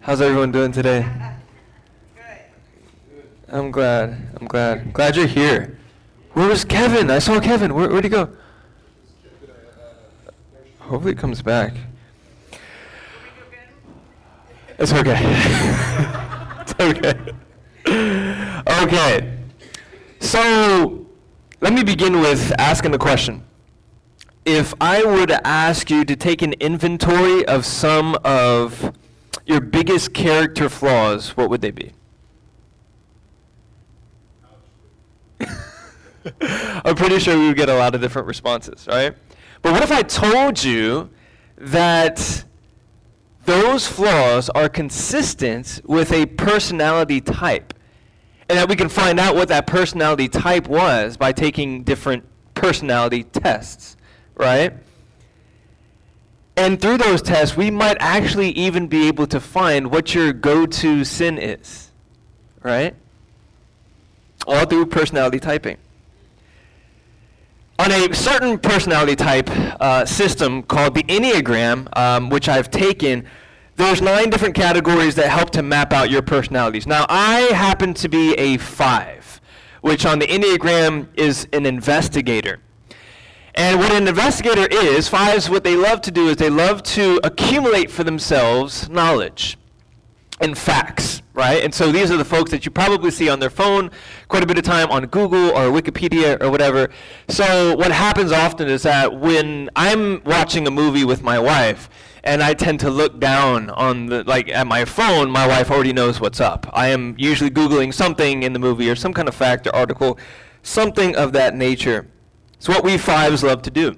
How's everyone doing today? I'm glad. I'm glad. Glad you're here. Where was Kevin? I saw Kevin. Where, where'd he go? Hopefully he comes back. It's okay. it's okay. Okay. So, let me begin with asking the question. If I were to ask you to take an inventory of some of your biggest character flaws, what would they be? I'm pretty sure we would get a lot of different responses, right? But what if I told you that those flaws are consistent with a personality type? And that we can find out what that personality type was by taking different personality tests, right? And through those tests, we might actually even be able to find what your go to sin is, right? All through personality typing. On a certain personality type uh, system called the Enneagram, um, which I've taken, there's nine different categories that help to map out your personalities. Now, I happen to be a five, which on the Enneagram is an investigator. And what an investigator is, fives, what they love to do is they love to accumulate for themselves knowledge and facts, right? And so these are the folks that you probably see on their phone quite a bit of time on Google or Wikipedia or whatever. So what happens often is that when I'm watching a movie with my wife, and I tend to look down on the like at my phone, my wife already knows what's up. I am usually googling something in the movie or some kind of fact or article, something of that nature. It's what we fives love to do.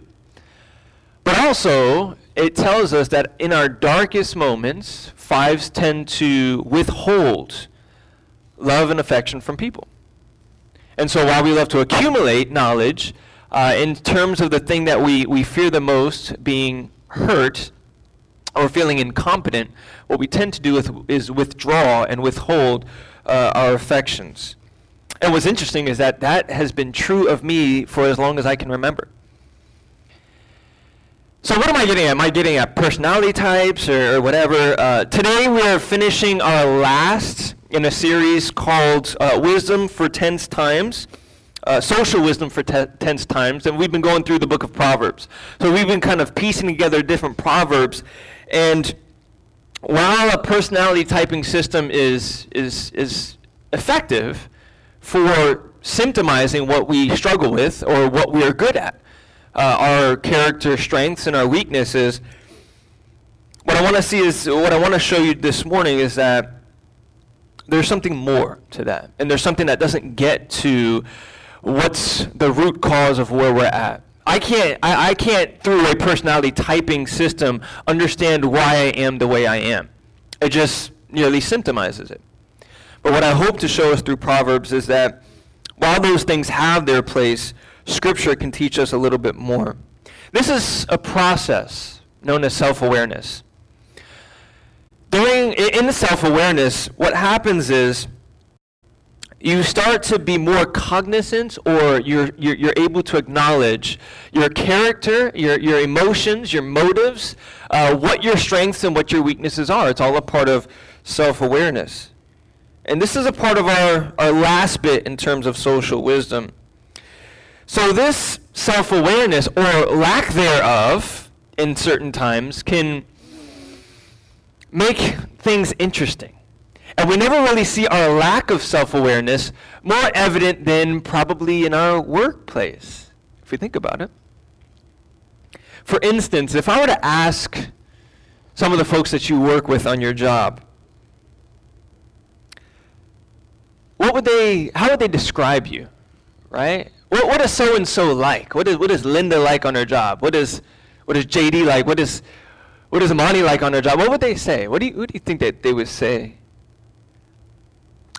But also, it tells us that in our darkest moments, fives tend to withhold love and affection from people. And so while we love to accumulate knowledge, uh, in terms of the thing that we, we fear the most, being hurt or feeling incompetent, what we tend to do with, is withdraw and withhold uh, our affections. And what's interesting is that that has been true of me for as long as I can remember. So what am I getting at? Am I getting at personality types or, or whatever? Uh, today we are finishing our last in a series called uh, Wisdom for Tense Times. Uh, social wisdom for te- tense times, and we've been going through the book of Proverbs. So we've been kind of piecing together different proverbs, and while a personality typing system is is is effective, for symptomizing what we struggle with or what we are good at, uh, our character strengths and our weaknesses. What I want to see is, what I want to show you this morning is that there's something more to that. And there's something that doesn't get to what's the root cause of where we're at. I can't, I, I can't, through a personality typing system, understand why I am the way I am. It just merely symptomizes it. But what I hope to show us through Proverbs is that while those things have their place, Scripture can teach us a little bit more. This is a process known as self awareness. During, in the self awareness, what happens is you start to be more cognizant or you're, you're, you're, able to acknowledge your character, your, your emotions, your motives, uh, what your strengths and what your weaknesses are. It's all a part of self awareness. And this is a part of our, our last bit in terms of social wisdom. So, this self awareness, or lack thereof, in certain times, can make things interesting. And we never really see our lack of self awareness more evident than probably in our workplace, if we think about it. For instance, if I were to ask some of the folks that you work with on your job, what would they, how would they describe you, right? What, what is so and so like? What is, what is Linda like on her job? What is, what is JD like? What is, what is Amani like on her job? What would they say? What do you, what do you think that they would say?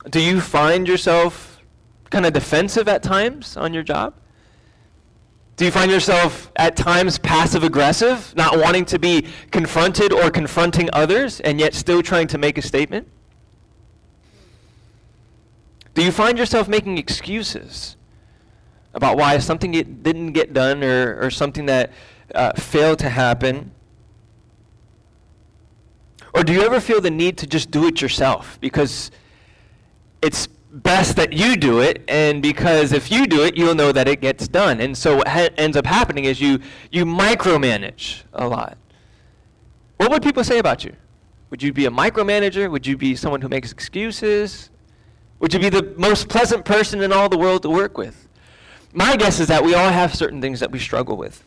Do you find yourself kind of defensive at times on your job? Do you find yourself at times passive aggressive, not wanting to be confronted or confronting others, and yet still trying to make a statement? Do you find yourself making excuses about why something get, didn't get done or, or something that uh, failed to happen? Or do you ever feel the need to just do it yourself? Because it's best that you do it and because if you do it you'll know that it gets done. And so what ha- ends up happening is you you micromanage a lot. What would people say about you? Would you be a micromanager? Would you be someone who makes excuses would you be the most pleasant person in all the world to work with? My guess is that we all have certain things that we struggle with.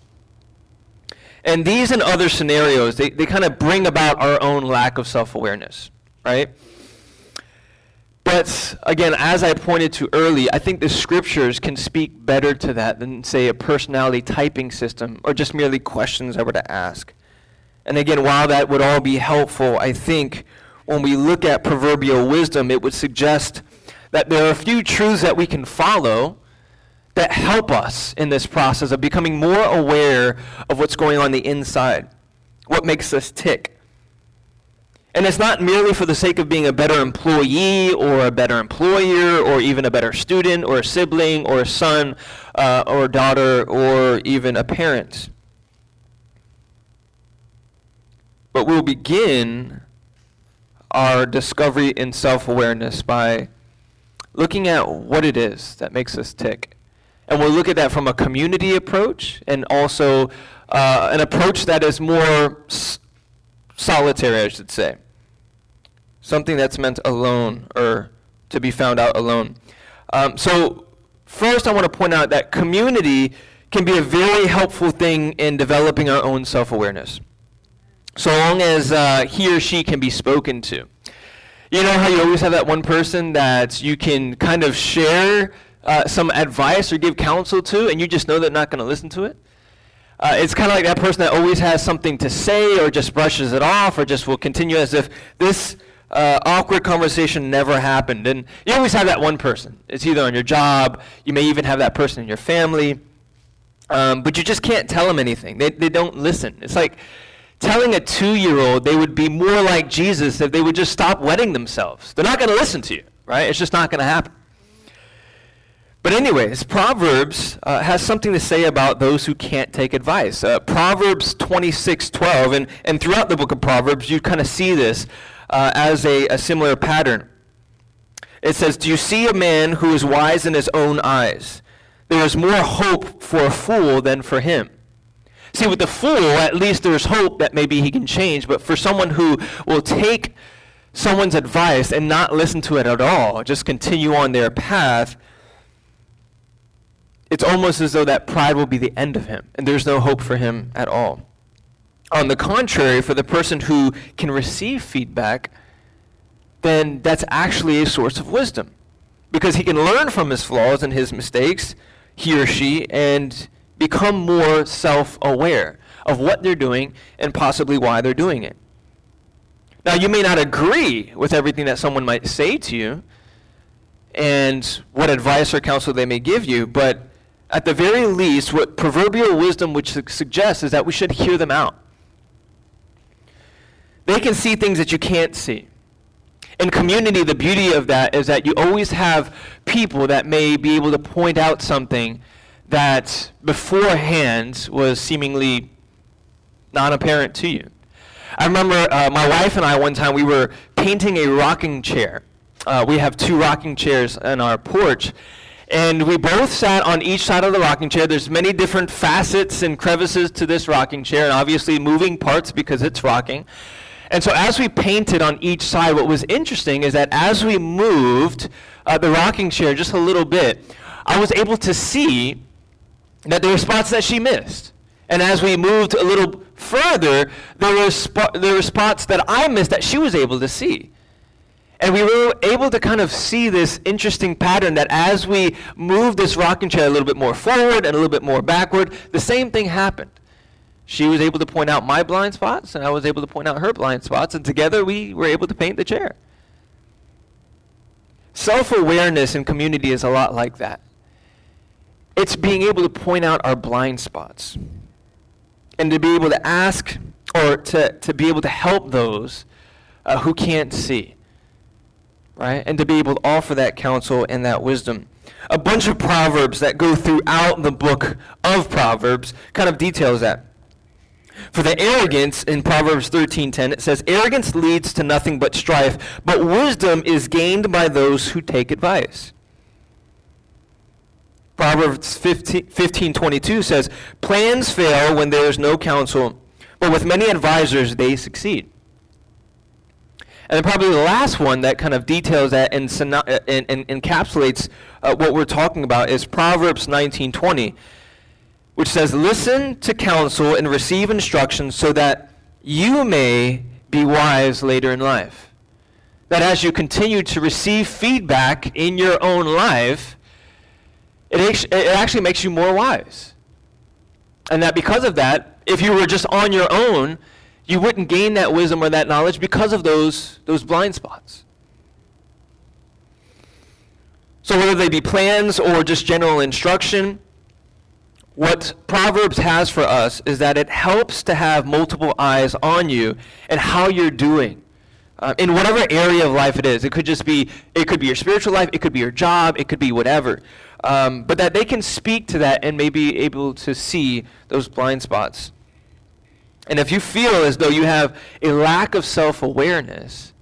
And these and other scenarios they, they kind of bring about our own lack of self-awareness right? But again, as I pointed to early, I think the scriptures can speak better to that than, say, a personality typing system or just merely questions I were to ask. And again, while that would all be helpful, I think when we look at proverbial wisdom, it would suggest that there are a few truths that we can follow that help us in this process of becoming more aware of what's going on the inside, what makes us tick. And it's not merely for the sake of being a better employee or a better employer or even a better student or a sibling or a son uh, or daughter or even a parent. But we'll begin our discovery in self awareness by looking at what it is that makes us tick. And we'll look at that from a community approach and also uh, an approach that is more s- solitary, I should say. Something that's meant alone or to be found out alone. Um, so, first, I want to point out that community can be a very helpful thing in developing our own self awareness, so long as uh, he or she can be spoken to. You know how you always have that one person that you can kind of share uh, some advice or give counsel to, and you just know they're not going to listen to it? Uh, it's kind of like that person that always has something to say or just brushes it off or just will continue as if this uh, awkward conversation never happened. And you always have that one person. It's either on your job, you may even have that person in your family, um, but you just can't tell them anything. They, they don't listen. It's like telling a two year old they would be more like Jesus if they would just stop wetting themselves. They're not going to listen to you, right? It's just not going to happen. But anyways, Proverbs uh, has something to say about those who can't take advice. Uh, Proverbs 26:12, and, and throughout the book of Proverbs, you kind of see this uh, as a, a similar pattern. It says, Do you see a man who is wise in his own eyes? There is more hope for a fool than for him. See, with the fool, at least there's hope that maybe he can change, but for someone who will take someone's advice and not listen to it at all, just continue on their path, it's almost as though that pride will be the end of him, and there's no hope for him at all. On the contrary, for the person who can receive feedback, then that's actually a source of wisdom. Because he can learn from his flaws and his mistakes, he or she, and become more self aware of what they're doing and possibly why they're doing it. Now, you may not agree with everything that someone might say to you and what advice or counsel they may give you, but at the very least, what proverbial wisdom would su- suggest is that we should hear them out. They can see things that you can't see. In community, the beauty of that is that you always have people that may be able to point out something that beforehand was seemingly non apparent to you. I remember uh, my wife and I, one time, we were painting a rocking chair. Uh, we have two rocking chairs in our porch. And we both sat on each side of the rocking chair. There's many different facets and crevices to this rocking chair, and obviously moving parts because it's rocking. And so as we painted on each side, what was interesting is that as we moved uh, the rocking chair just a little bit, I was able to see that there were spots that she missed. And as we moved a little further, there were, sp- there were spots that I missed that she was able to see. And we were able to kind of see this interesting pattern that as we moved this rocking chair a little bit more forward and a little bit more backward, the same thing happened. She was able to point out my blind spots, and I was able to point out her blind spots, and together we were able to paint the chair. Self awareness in community is a lot like that. It's being able to point out our blind spots and to be able to ask or to, to be able to help those uh, who can't see right? And to be able to offer that counsel and that wisdom. a bunch of proverbs that go throughout the book of Proverbs, kind of details that. For the arrogance in Proverbs 13:10 it says arrogance leads to nothing but strife, but wisdom is gained by those who take advice. Proverbs 15:22 says plans fail when there is no counsel, but with many advisors they succeed. And then probably the last one that kind of details that and, and, and encapsulates uh, what we're talking about is Proverbs 19:20, which says, "Listen to counsel and receive instruction so that you may be wise later in life." That as you continue to receive feedback in your own life, it, it actually makes you more wise. And that because of that, if you were just on your own, you wouldn't gain that wisdom or that knowledge because of those, those blind spots. So, whether they be plans or just general instruction, what Proverbs has for us is that it helps to have multiple eyes on you and how you're doing. Uh, in whatever area of life it is, it could just be, it could be your spiritual life, it could be your job, it could be whatever. Um, but that they can speak to that and may be able to see those blind spots. And if you feel as though you have a lack of self awareness,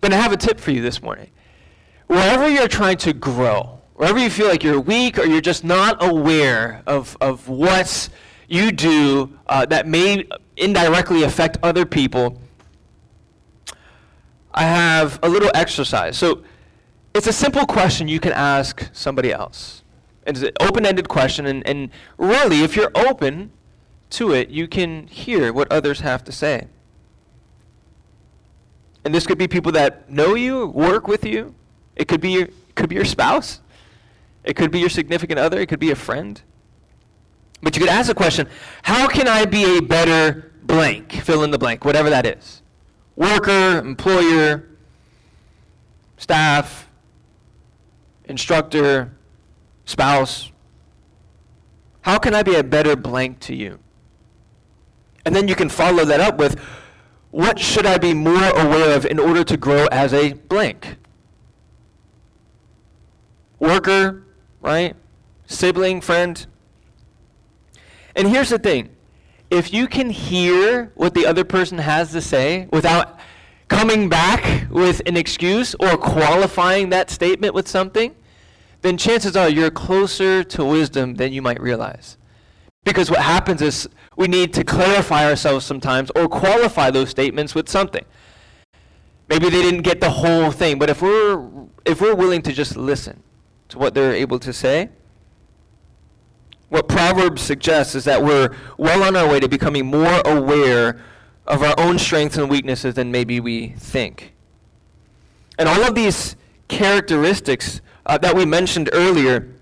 then I have a tip for you this morning. Wherever you're trying to grow, wherever you feel like you're weak or you're just not aware of, of what you do uh, that may indirectly affect other people, I have a little exercise. So it's a simple question you can ask somebody else. It's an open ended question, and, and really, if you're open, to it, you can hear what others have to say. And this could be people that know you, work with you. It could be your, could be your spouse. It could be your significant other. It could be a friend. But you could ask the question, how can I be a better blank? Fill in the blank, whatever that is. Worker, employer, staff, instructor, spouse. How can I be a better blank to you? And then you can follow that up with what should I be more aware of in order to grow as a blank? Worker, right? Sibling, friend. And here's the thing if you can hear what the other person has to say without coming back with an excuse or qualifying that statement with something, then chances are you're closer to wisdom than you might realize. Because what happens is we need to clarify ourselves sometimes or qualify those statements with something. Maybe they didn't get the whole thing, but if we're if we're willing to just listen to what they're able to say, what Proverbs suggests is that we're well on our way to becoming more aware of our own strengths and weaknesses than maybe we think. And all of these characteristics uh, that we mentioned earlier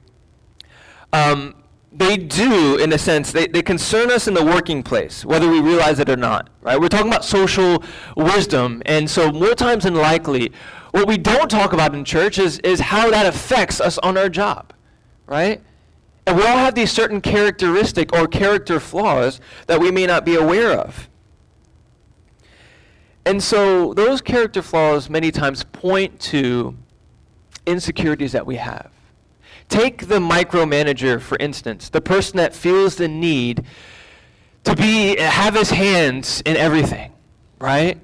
um, they do, in a sense, they, they concern us in the working place, whether we realize it or not. Right? We're talking about social wisdom, and so more times than likely, what we don't talk about in church is, is how that affects us on our job. Right? And we all have these certain characteristic or character flaws that we may not be aware of. And so those character flaws many times point to insecurities that we have. Take the micromanager, for instance, the person that feels the need to be have his hands in everything, right?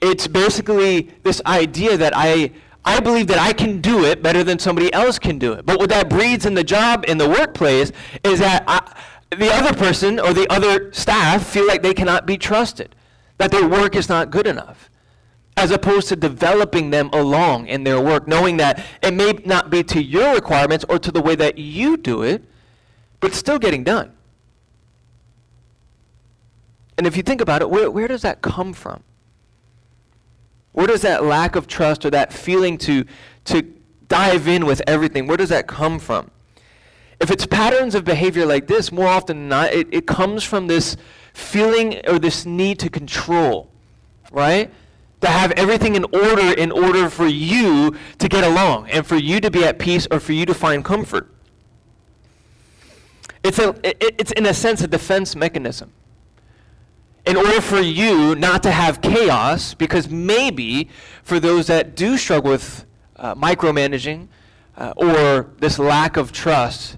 It's basically this idea that I I believe that I can do it better than somebody else can do it. But what that breeds in the job in the workplace is that I, the other person or the other staff feel like they cannot be trusted, that their work is not good enough as opposed to developing them along in their work, knowing that it may not be to your requirements or to the way that you do it, but still getting done. And if you think about it, where, where does that come from? Where does that lack of trust or that feeling to, to dive in with everything, where does that come from? If it's patterns of behavior like this, more often than not, it, it comes from this feeling or this need to control, right? To have everything in order in order for you to get along and for you to be at peace or for you to find comfort. It's, a, it, it's in a sense a defense mechanism. In order for you not to have chaos, because maybe for those that do struggle with uh, micromanaging, uh, or this lack of trust,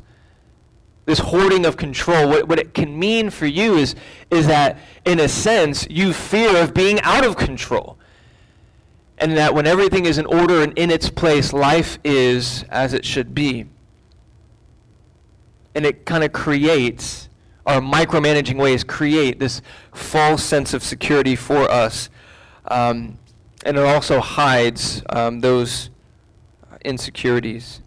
this hoarding of control, what, what it can mean for you is, is that, in a sense, you fear of being out of control. And that when everything is in order and in its place, life is as it should be. And it kind of creates, our micromanaging ways create this false sense of security for us. Um, and it also hides um, those insecurities.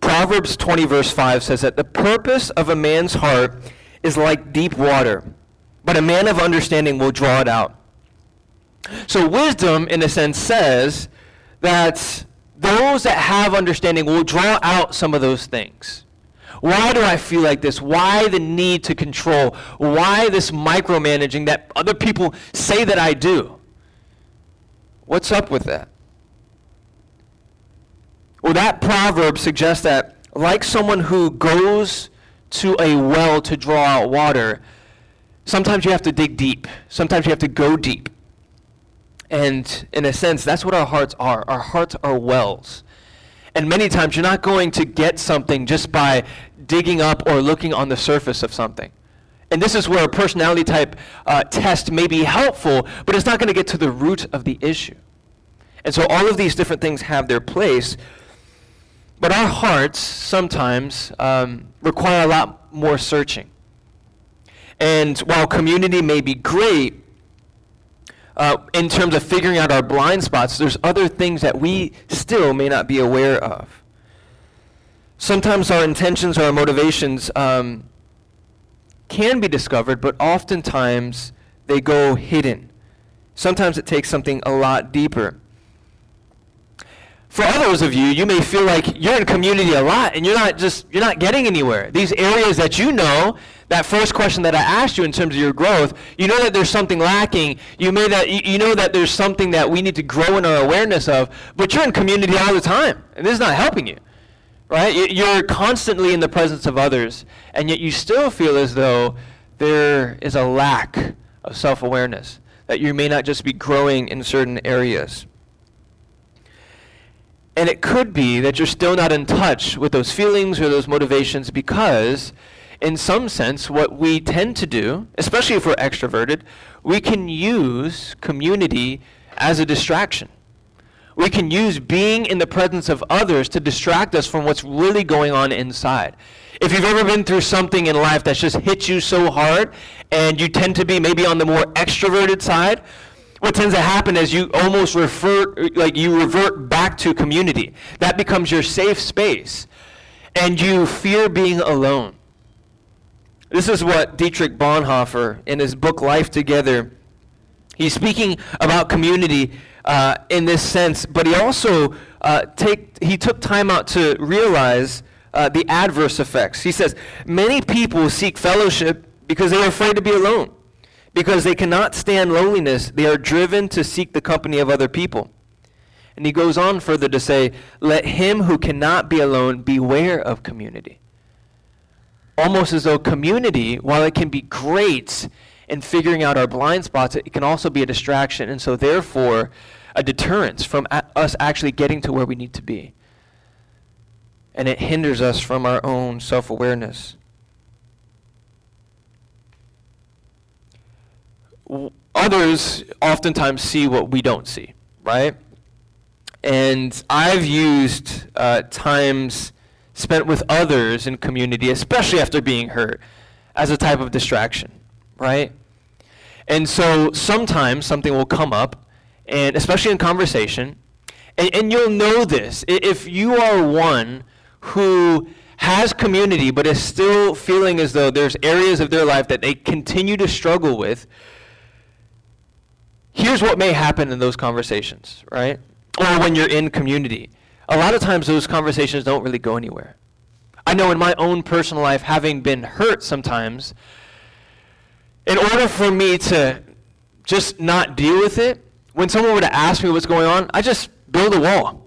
Proverbs 20, verse 5 says that the purpose of a man's heart is like deep water, but a man of understanding will draw it out. So, wisdom, in a sense, says that those that have understanding will draw out some of those things. Why do I feel like this? Why the need to control? Why this micromanaging that other people say that I do? What's up with that? Well, that proverb suggests that, like someone who goes to a well to draw out water, sometimes you have to dig deep. Sometimes you have to go deep. And in a sense, that's what our hearts are. Our hearts are wells. And many times you're not going to get something just by digging up or looking on the surface of something. And this is where a personality type uh, test may be helpful, but it's not going to get to the root of the issue. And so all of these different things have their place, but our hearts sometimes um, require a lot more searching. And while community may be great, uh, in terms of figuring out our blind spots, there's other things that we still may not be aware of. Sometimes our intentions or our motivations um, can be discovered, but oftentimes they go hidden. Sometimes it takes something a lot deeper. For others of you, you may feel like you're in community a lot and you're not just you're not getting anywhere. These areas that you know, that first question that I asked you in terms of your growth, you know that there's something lacking. You may that you know that there's something that we need to grow in our awareness of, but you're in community all the time, and this is not helping you. Right? You're constantly in the presence of others, and yet you still feel as though there is a lack of self-awareness, that you may not just be growing in certain areas. And it could be that you're still not in touch with those feelings or those motivations because, in some sense, what we tend to do, especially if we're extroverted, we can use community as a distraction. We can use being in the presence of others to distract us from what's really going on inside. If you've ever been through something in life that's just hit you so hard and you tend to be maybe on the more extroverted side, what tends to happen is you almost refer like you revert back to community. That becomes your safe space. And you fear being alone. This is what dietrich bonhoeffer in his book life together he's speaking about community uh, in this sense. But he also uh, take, he took time out to realize uh, the adverse effects. He says many people seek fellowship because they are afraid to be alone because they cannot stand loneliness, they are driven to seek the company of other people. And he goes on further to say, Let him who cannot be alone beware of community. Almost as though community, while it can be great in figuring out our blind spots, it can also be a distraction, and so therefore a deterrence from a- us actually getting to where we need to be. And it hinders us from our own self awareness. Others oftentimes see what we don't see, right? And I've used uh, times spent with others in community, especially after being hurt, as a type of distraction, right? And so sometimes something will come up, and especially in conversation, and, and you'll know this. If you are one who has community but is still feeling as though there's areas of their life that they continue to struggle with, here's what may happen in those conversations, right? Or when you're in community. A lot of times those conversations don't really go anywhere. I know in my own personal life, having been hurt sometimes, in order for me to just not deal with it, when someone were to ask me what's going on, I just build a wall.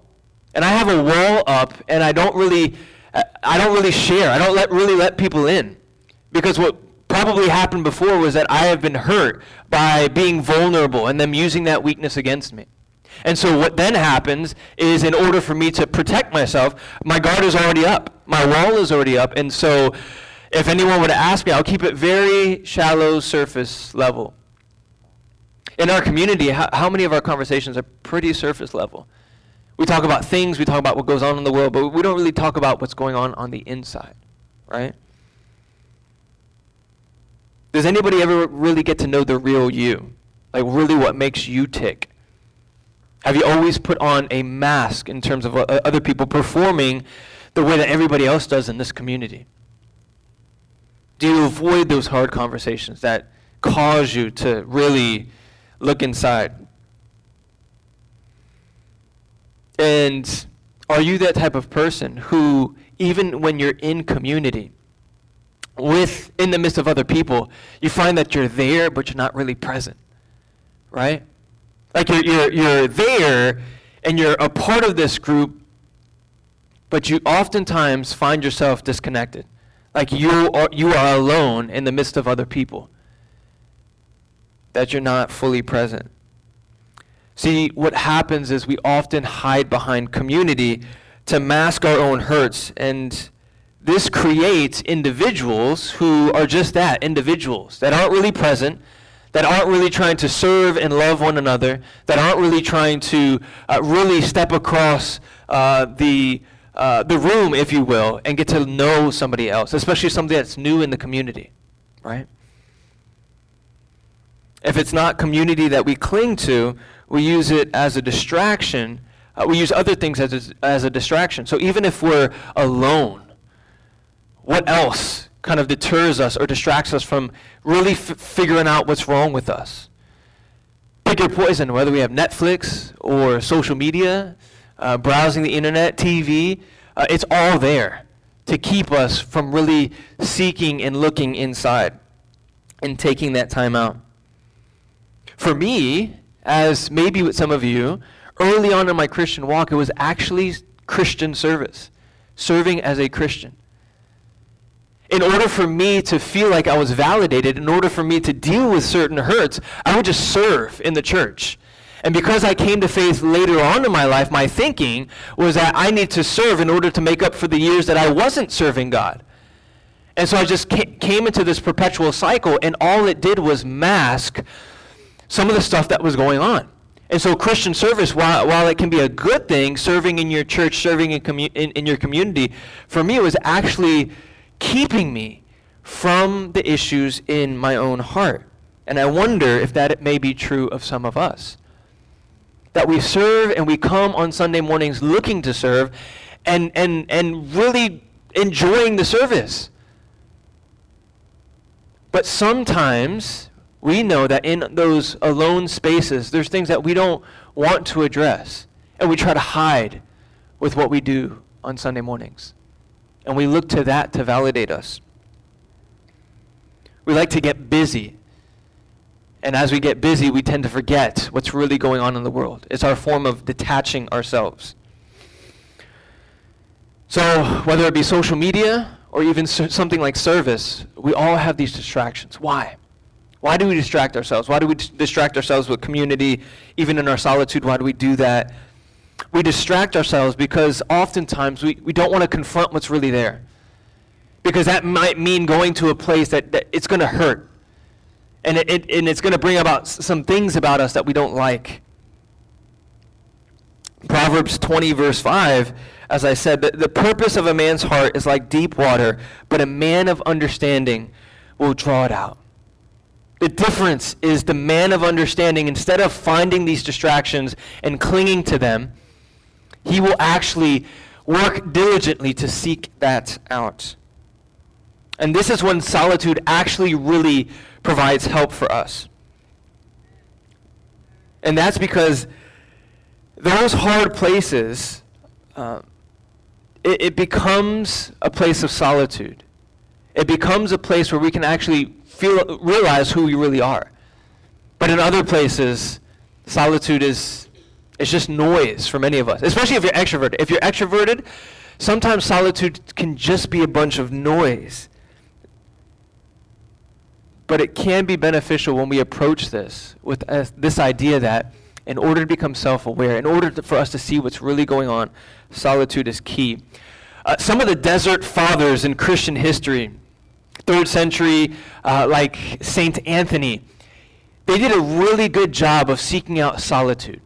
And I have a wall up, and I don't really, I don't really share. I don't let, really let people in. Because what probably happened before was that I have been hurt by being vulnerable and them using that weakness against me. And so what then happens is in order for me to protect myself, my guard is already up. My wall is already up. And so if anyone were to ask me, I'll keep it very shallow surface level. In our community, how, how many of our conversations are pretty surface level? We talk about things, we talk about what goes on in the world, but we don't really talk about what's going on on the inside, right? Does anybody ever really get to know the real you? Like, really what makes you tick? Have you always put on a mask in terms of uh, other people performing the way that everybody else does in this community? Do you avoid those hard conversations that cause you to really look inside? And are you that type of person who, even when you're in community, with in the midst of other people, you find that you're there, but you're not really present, right? Like you're, you're, you're there and you're a part of this group, but you oftentimes find yourself disconnected. Like you are, you are alone in the midst of other people, that you're not fully present. See, what happens is we often hide behind community to mask our own hurts and this creates individuals who are just that individuals that aren't really present, that aren't really trying to serve and love one another, that aren't really trying to uh, really step across uh, the, uh, the room, if you will, and get to know somebody else, especially somebody that's new in the community, right? If it's not community that we cling to, we use it as a distraction. Uh, we use other things as a, as a distraction. So even if we're alone, what else kind of deters us or distracts us from really f- figuring out what's wrong with us? Pick your poison, whether we have Netflix or social media, uh, browsing the internet, TV, uh, it's all there to keep us from really seeking and looking inside and taking that time out. For me, as maybe with some of you, early on in my Christian walk, it was actually Christian service, serving as a Christian in order for me to feel like I was validated, in order for me to deal with certain hurts, I would just serve in the church. And because I came to faith later on in my life, my thinking was that I need to serve in order to make up for the years that I wasn't serving God. And so I just came into this perpetual cycle, and all it did was mask some of the stuff that was going on. And so Christian service, while, while it can be a good thing, serving in your church, serving in, commu- in, in your community, for me it was actually keeping me from the issues in my own heart. And I wonder if that may be true of some of us. That we serve and we come on Sunday mornings looking to serve and, and, and really enjoying the service. But sometimes we know that in those alone spaces, there's things that we don't want to address. And we try to hide with what we do on Sunday mornings. And we look to that to validate us. We like to get busy. And as we get busy, we tend to forget what's really going on in the world. It's our form of detaching ourselves. So, whether it be social media or even something like service, we all have these distractions. Why? Why do we distract ourselves? Why do we distract ourselves with community? Even in our solitude, why do we do that? We distract ourselves because oftentimes we, we don't want to confront what's really there. Because that might mean going to a place that, that it's going to hurt. And, it, it, and it's going to bring about some things about us that we don't like. Proverbs 20, verse 5, as I said, the, the purpose of a man's heart is like deep water, but a man of understanding will draw it out. The difference is the man of understanding, instead of finding these distractions and clinging to them, he will actually work diligently to seek that out. And this is when solitude actually really provides help for us. And that's because those hard places, uh, it, it becomes a place of solitude. It becomes a place where we can actually feel, realize who we really are. But in other places, solitude is it's just noise for many of us, especially if you're extroverted. If you're extroverted, sometimes solitude can just be a bunch of noise. But it can be beneficial when we approach this with uh, this idea that in order to become self aware, in order to, for us to see what's really going on, solitude is key. Uh, some of the desert fathers in Christian history, third century, uh, like Saint Anthony, they did a really good job of seeking out solitude.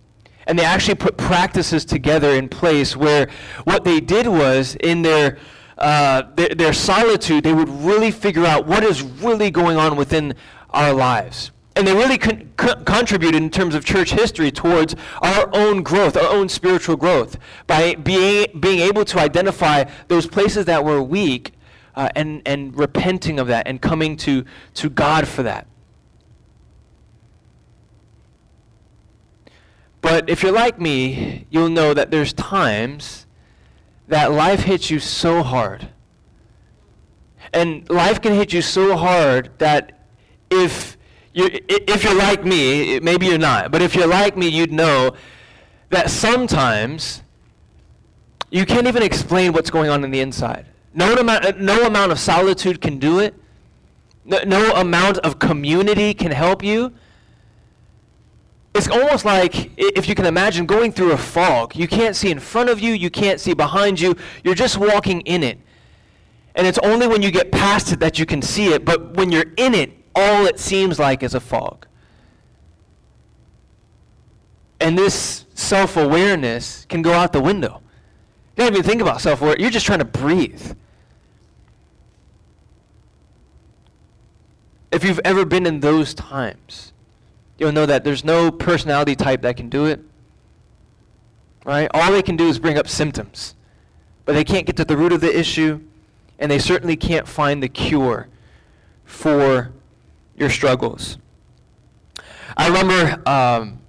And they actually put practices together in place where what they did was in their, uh, their, their solitude, they would really figure out what is really going on within our lives. And they really con- co- contributed in terms of church history towards our own growth, our own spiritual growth, by being, being able to identify those places that were weak uh, and, and repenting of that and coming to, to God for that. But if you're like me, you'll know that there's times that life hits you so hard. And life can hit you so hard that if you're, if you're like me, maybe you're not, but if you're like me, you'd know that sometimes you can't even explain what's going on in the inside. No amount, no amount of solitude can do it. No, no amount of community can help you. It's almost like, if you can imagine, going through a fog. You can't see in front of you, you can't see behind you, you're just walking in it. And it's only when you get past it that you can see it, but when you're in it, all it seems like is a fog. And this self awareness can go out the window. You don't even think about self awareness, you're just trying to breathe. If you've ever been in those times, you'll know that there's no personality type that can do it. Right? All they can do is bring up symptoms. But they can't get to the root of the issue, and they certainly can't find the cure for your struggles. I remember um,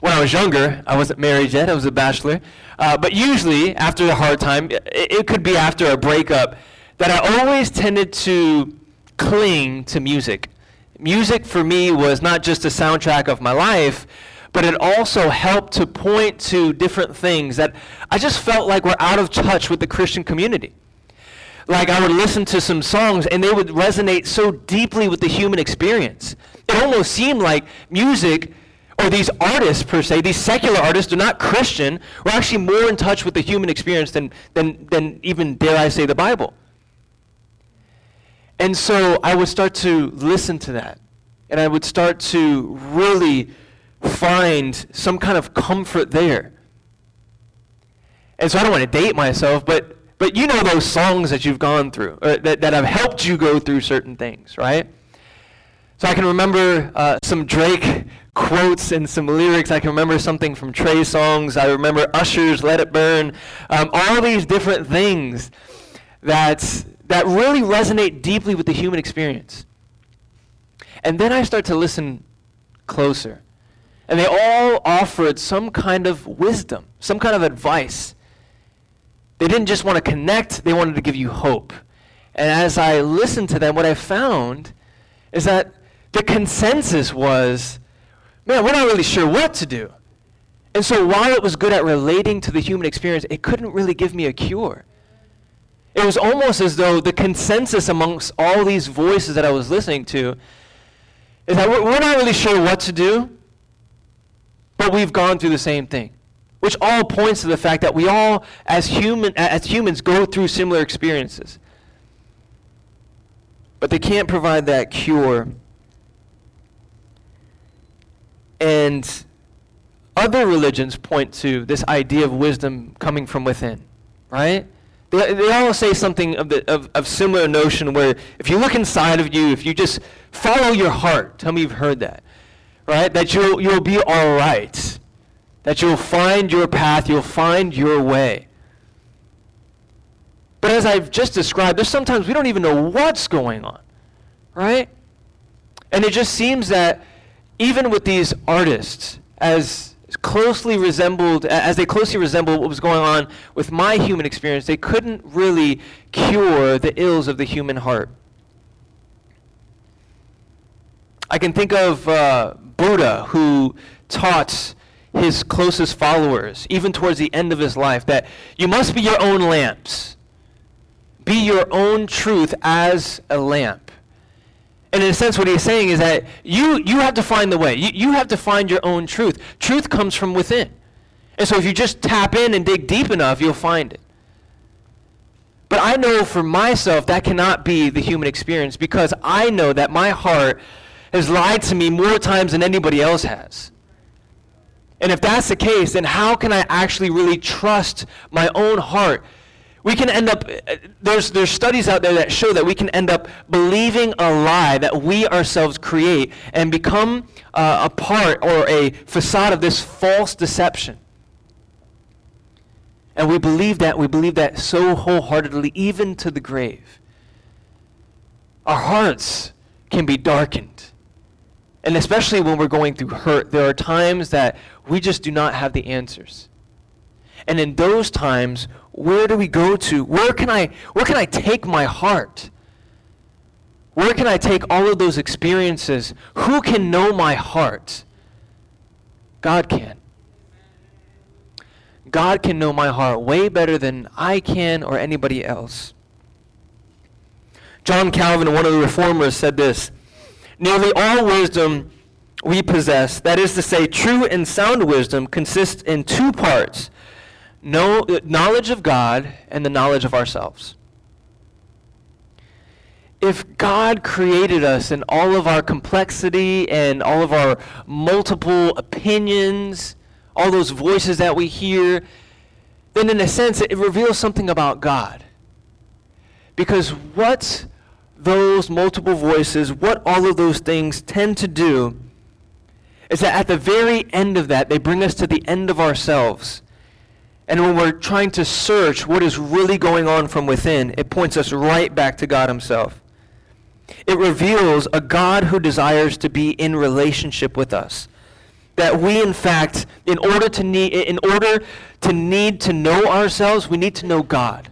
when I was younger, I wasn't married yet, I was a bachelor. Uh, but usually, after a hard time, it, it could be after a breakup, that I always tended to cling to music music for me was not just a soundtrack of my life, but it also helped to point to different things that I just felt like were out of touch with the Christian community. Like I would listen to some songs and they would resonate so deeply with the human experience. It almost seemed like music or these artists per se, these secular artists, they're not Christian, were actually more in touch with the human experience than, than, than even, dare I say, the Bible. And so I would start to listen to that. And I would start to really find some kind of comfort there. And so I don't want to date myself, but, but you know those songs that you've gone through, that, that have helped you go through certain things, right? So I can remember uh, some Drake quotes and some lyrics. I can remember something from Trey Songz. I remember Usher's Let It Burn. Um, all these different things that that really resonate deeply with the human experience. And then I start to listen closer. And they all offered some kind of wisdom, some kind of advice. They didn't just want to connect, they wanted to give you hope. And as I listened to them, what I found is that the consensus was man, we're not really sure what to do. And so while it was good at relating to the human experience, it couldn't really give me a cure. It was almost as though the consensus amongst all these voices that I was listening to is that we're, not really sure what to do, but we've gone through the same thing. Which all points to the fact that we all, as, human, as humans, go through similar experiences. But they can't provide that cure. And other religions point to this idea of wisdom coming from within, right? They, they all say something of, the, of, of similar notion where if you look inside of you, if you just follow your heart, tell me you've heard that, right? That you'll, you'll be all right. That you'll find your path, you'll find your way. But as I've just described, there's sometimes we don't even know what's going on, right? And it just seems that even with these artists, as closely resembled, as they closely resembled what was going on with my human experience, they couldn't really cure the ills of the human heart. I can think of uh, Buddha, who taught his closest followers, even towards the end of his life, that you must be your own lamps. Be your own truth as a lamp. And in a sense, what he's saying is that you, you have to find the way. You, you have to find your own truth. Truth comes from within. And so if you just tap in and dig deep enough, you'll find it. But I know for myself that cannot be the human experience because I know that my heart has lied to me more times than anybody else has. And if that's the case, then how can I actually really trust my own heart? We can end up, there's, there's studies out there that show that we can end up believing a lie that we ourselves create and become uh, a part or a facade of this false deception. And we believe that, we believe that so wholeheartedly, even to the grave. Our hearts can be darkened. And especially when we're going through hurt, there are times that we just do not have the answers. And in those times, where do we go to? Where can I where can I take my heart? Where can I take all of those experiences? Who can know my heart? God can. God can know my heart way better than I can or anybody else. John Calvin, one of the reformers, said this Nearly all wisdom we possess, that is to say, true and sound wisdom, consists in two parts know, knowledge of God and the knowledge of ourselves. If God created us in all of our complexity and all of our multiple opinions, all those voices that we hear, then in a sense it reveals something about God. Because what those multiple voices, what all of those things tend to do is that at the very end of that, they bring us to the end of ourselves. And when we're trying to search what is really going on from within, it points us right back to God Himself. It reveals a God who desires to be in relationship with us. That we, in fact, in order to need, in order to need to know ourselves, we need to know God.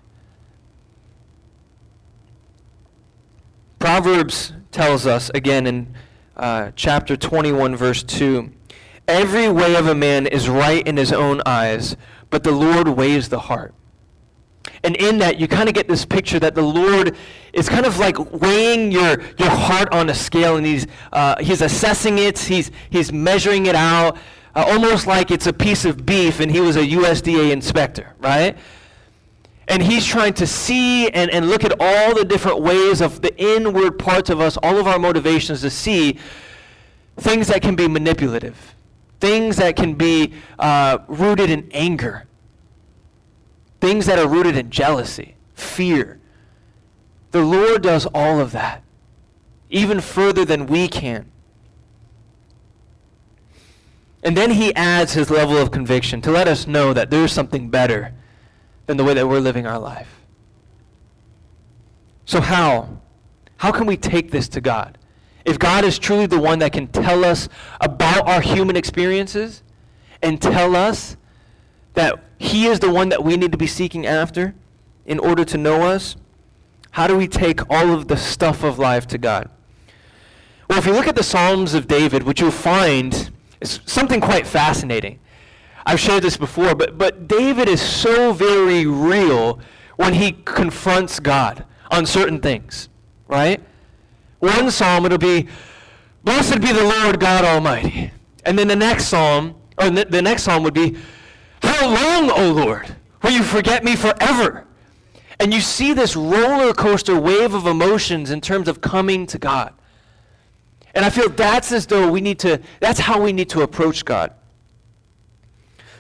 Proverbs tells us again in uh, chapter 21, verse 2 Every way of a man is right in his own eyes, but the Lord weighs the heart. And in that, you kind of get this picture that the Lord is kind of like weighing your, your heart on a scale, and he's, uh, he's assessing it, he's, he's measuring it out, uh, almost like it's a piece of beef and he was a USDA inspector, right? And he's trying to see and, and look at all the different ways of the inward parts of us, all of our motivations to see things that can be manipulative, things that can be uh, rooted in anger, things that are rooted in jealousy, fear. The Lord does all of that, even further than we can. And then he adds his level of conviction to let us know that there's something better than the way that we're living our life. So, how? How can we take this to God? If God is truly the one that can tell us about our human experiences and tell us that He is the one that we need to be seeking after in order to know us, how do we take all of the stuff of life to God? Well, if you look at the Psalms of David, what you'll find is something quite fascinating. I've shared this before, but, but David is so very real when he confronts God on certain things, right? One psalm, it'll be, Blessed be the Lord God Almighty. And then the next psalm, or the next psalm would be, How long, O Lord, will you forget me forever? And you see this roller coaster wave of emotions in terms of coming to God. And I feel that's as though we need to, that's how we need to approach God.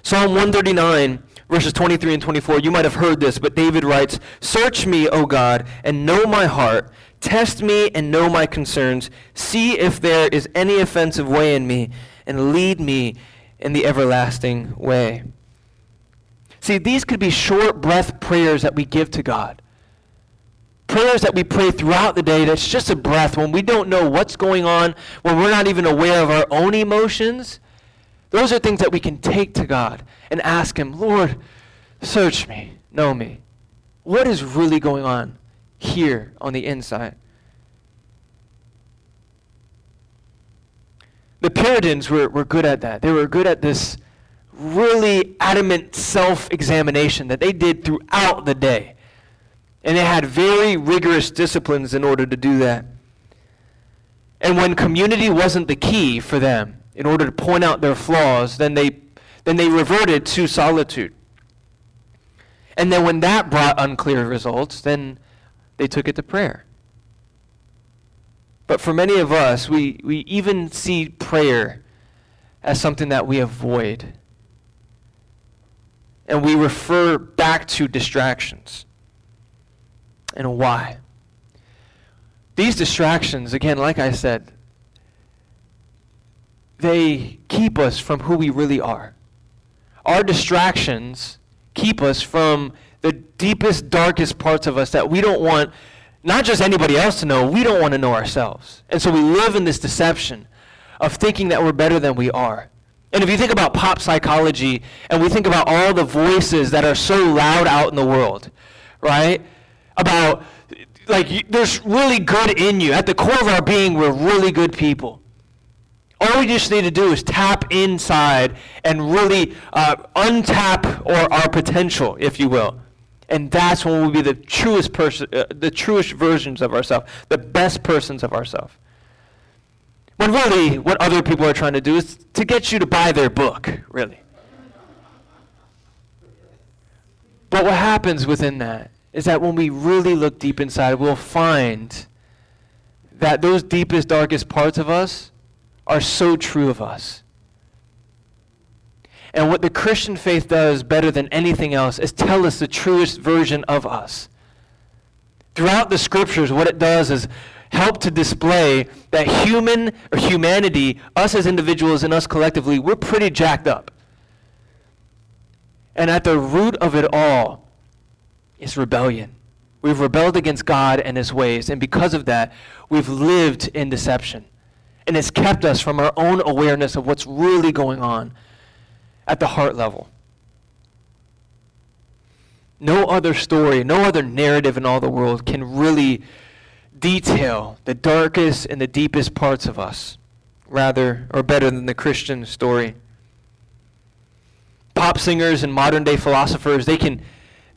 Psalm 139, verses 23 and 24, you might have heard this, but David writes, Search me, O God, and know my heart. Test me and know my concerns. See if there is any offensive way in me, and lead me in the everlasting way. See, these could be short breath prayers that we give to God. Prayers that we pray throughout the day that's just a breath when we don't know what's going on, when we're not even aware of our own emotions. Those are things that we can take to God and ask Him, Lord, search me, know me. What is really going on here on the inside? The Puritans were, were good at that. They were good at this really adamant self examination that they did throughout the day. And they had very rigorous disciplines in order to do that. And when community wasn't the key for them in order to point out their flaws, then they, then they reverted to solitude. And then when that brought unclear results, then they took it to prayer. But for many of us, we, we even see prayer as something that we avoid. And we refer back to distractions. And why? These distractions, again, like I said, they keep us from who we really are. Our distractions keep us from the deepest, darkest parts of us that we don't want not just anybody else to know, we don't want to know ourselves. And so we live in this deception of thinking that we're better than we are. And if you think about pop psychology and we think about all the voices that are so loud out in the world, right? About, like, there's really good in you. At the core of our being, we're really good people. All we just need to do is tap inside and really uh, untap or our potential, if you will. And that's when we'll be the truest person, uh, the truest versions of ourselves, the best persons of ourselves. When really, what other people are trying to do is to get you to buy their book, really. But what happens within that is that when we really look deep inside, we'll find that those deepest, darkest parts of us are so true of us. And what the Christian faith does better than anything else is tell us the truest version of us. Throughout the scriptures, what it does is help to display that human or humanity, us as individuals and us collectively, we're pretty jacked up. And at the root of it all is rebellion. We've rebelled against God and his ways, and because of that, we've lived in deception. And it's kept us from our own awareness of what's really going on at the heart level. No other story, no other narrative in all the world can really detail the darkest and the deepest parts of us, rather, or better than the Christian story. Pop singers and modern day philosophers, they can,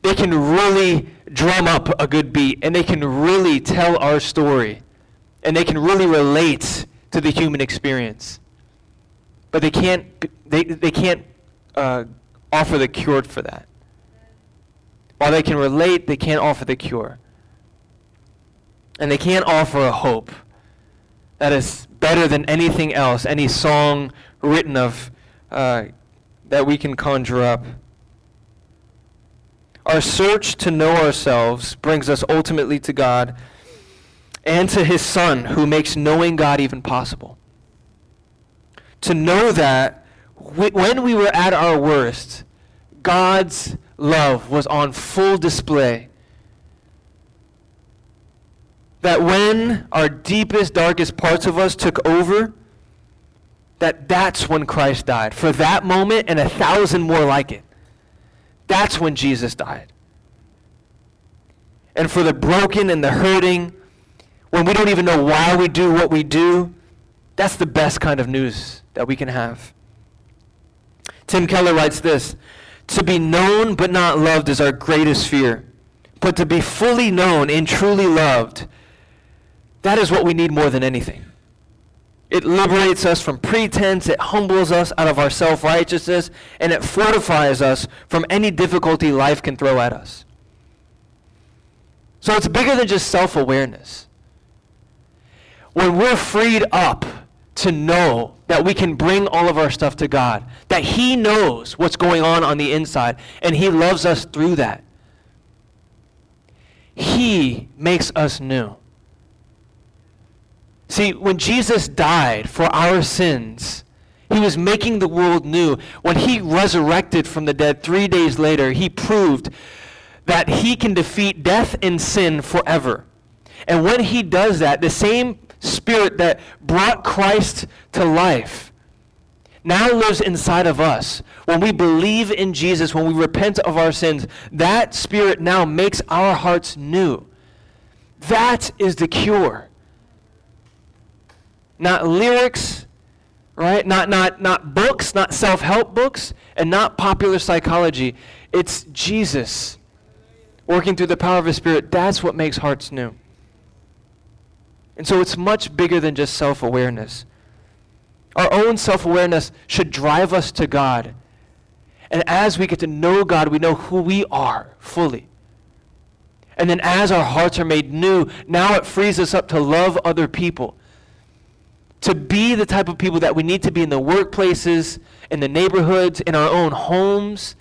they can really drum up a good beat and they can really tell our story and they can really relate to the human experience. But they can't, they, they can't uh, offer the cure for that. While they can relate, they can't offer the cure. And they can't offer a hope that is better than anything else, any song written of uh, that we can conjure up. Our search to know ourselves brings us ultimately to God and to His Son, who makes knowing God even possible. To know that when we were at our worst, God's love was on full display. That when our deepest, darkest parts of us took over, that that's when Christ died. For that moment and a thousand more like it. That's when Jesus died. And for the broken and the hurting, when we don't even know why we do what we do, that's the best kind of news that we can have. Tim Keller writes this To be known but not loved is our greatest fear. But to be fully known and truly loved, that is what we need more than anything. It liberates us from pretense, it humbles us out of our self righteousness, and it fortifies us from any difficulty life can throw at us. So it's bigger than just self awareness. When we're freed up to know that we can bring all of our stuff to God, that He knows what's going on on the inside, and He loves us through that. He makes us new. See, when Jesus died for our sins, he was making the world new. When he resurrected from the dead three days later, he proved that he can defeat death and sin forever. And when he does that, the same Spirit that brought Christ to life now lives inside of us. When we believe in Jesus, when we repent of our sins, that Spirit now makes our hearts new. That is the cure. Not lyrics, right? Not, not, not books, not self help books, and not popular psychology. It's Jesus working through the power of His Spirit. That's what makes hearts new. And so it's much bigger than just self awareness. Our own self awareness should drive us to God. And as we get to know God, we know who we are fully. And then as our hearts are made new, now it frees us up to love other people. To be the type of people that we need to be in the workplaces, in the neighborhoods, in our own homes,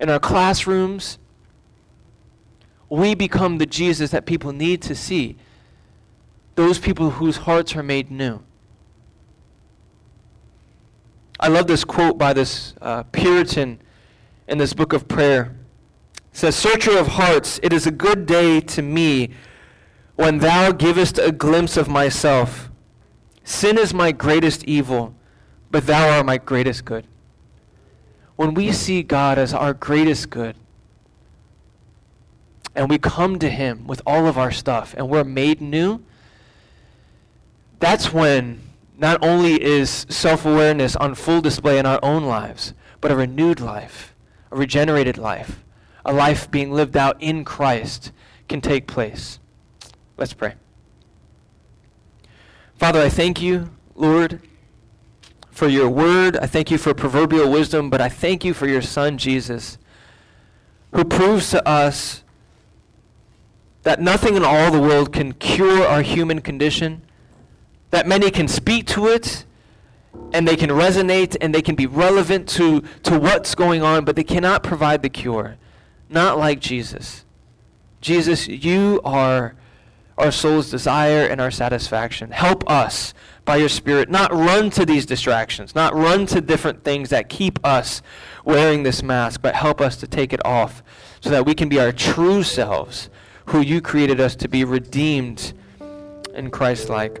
in our classrooms. We become the Jesus that people need to see those people whose hearts are made new. I love this quote by this uh, Puritan in this book of prayer. It says, Searcher of hearts, it is a good day to me when thou givest a glimpse of myself. Sin is my greatest evil, but thou art my greatest good. When we see God as our greatest good, and we come to Him with all of our stuff, and we're made new, that's when not only is self awareness on full display in our own lives, but a renewed life, a regenerated life, a life being lived out in Christ can take place. Let's pray. Father, I thank you, Lord, for your word. I thank you for proverbial wisdom, but I thank you for your Son, Jesus, who proves to us that nothing in all the world can cure our human condition that many can speak to it and they can resonate and they can be relevant to, to what's going on, but they cannot provide the cure. Not like Jesus. Jesus, you are our soul's desire and our satisfaction. Help us by your Spirit not run to these distractions, not run to different things that keep us wearing this mask, but help us to take it off so that we can be our true selves, who you created us to be redeemed in Christ like.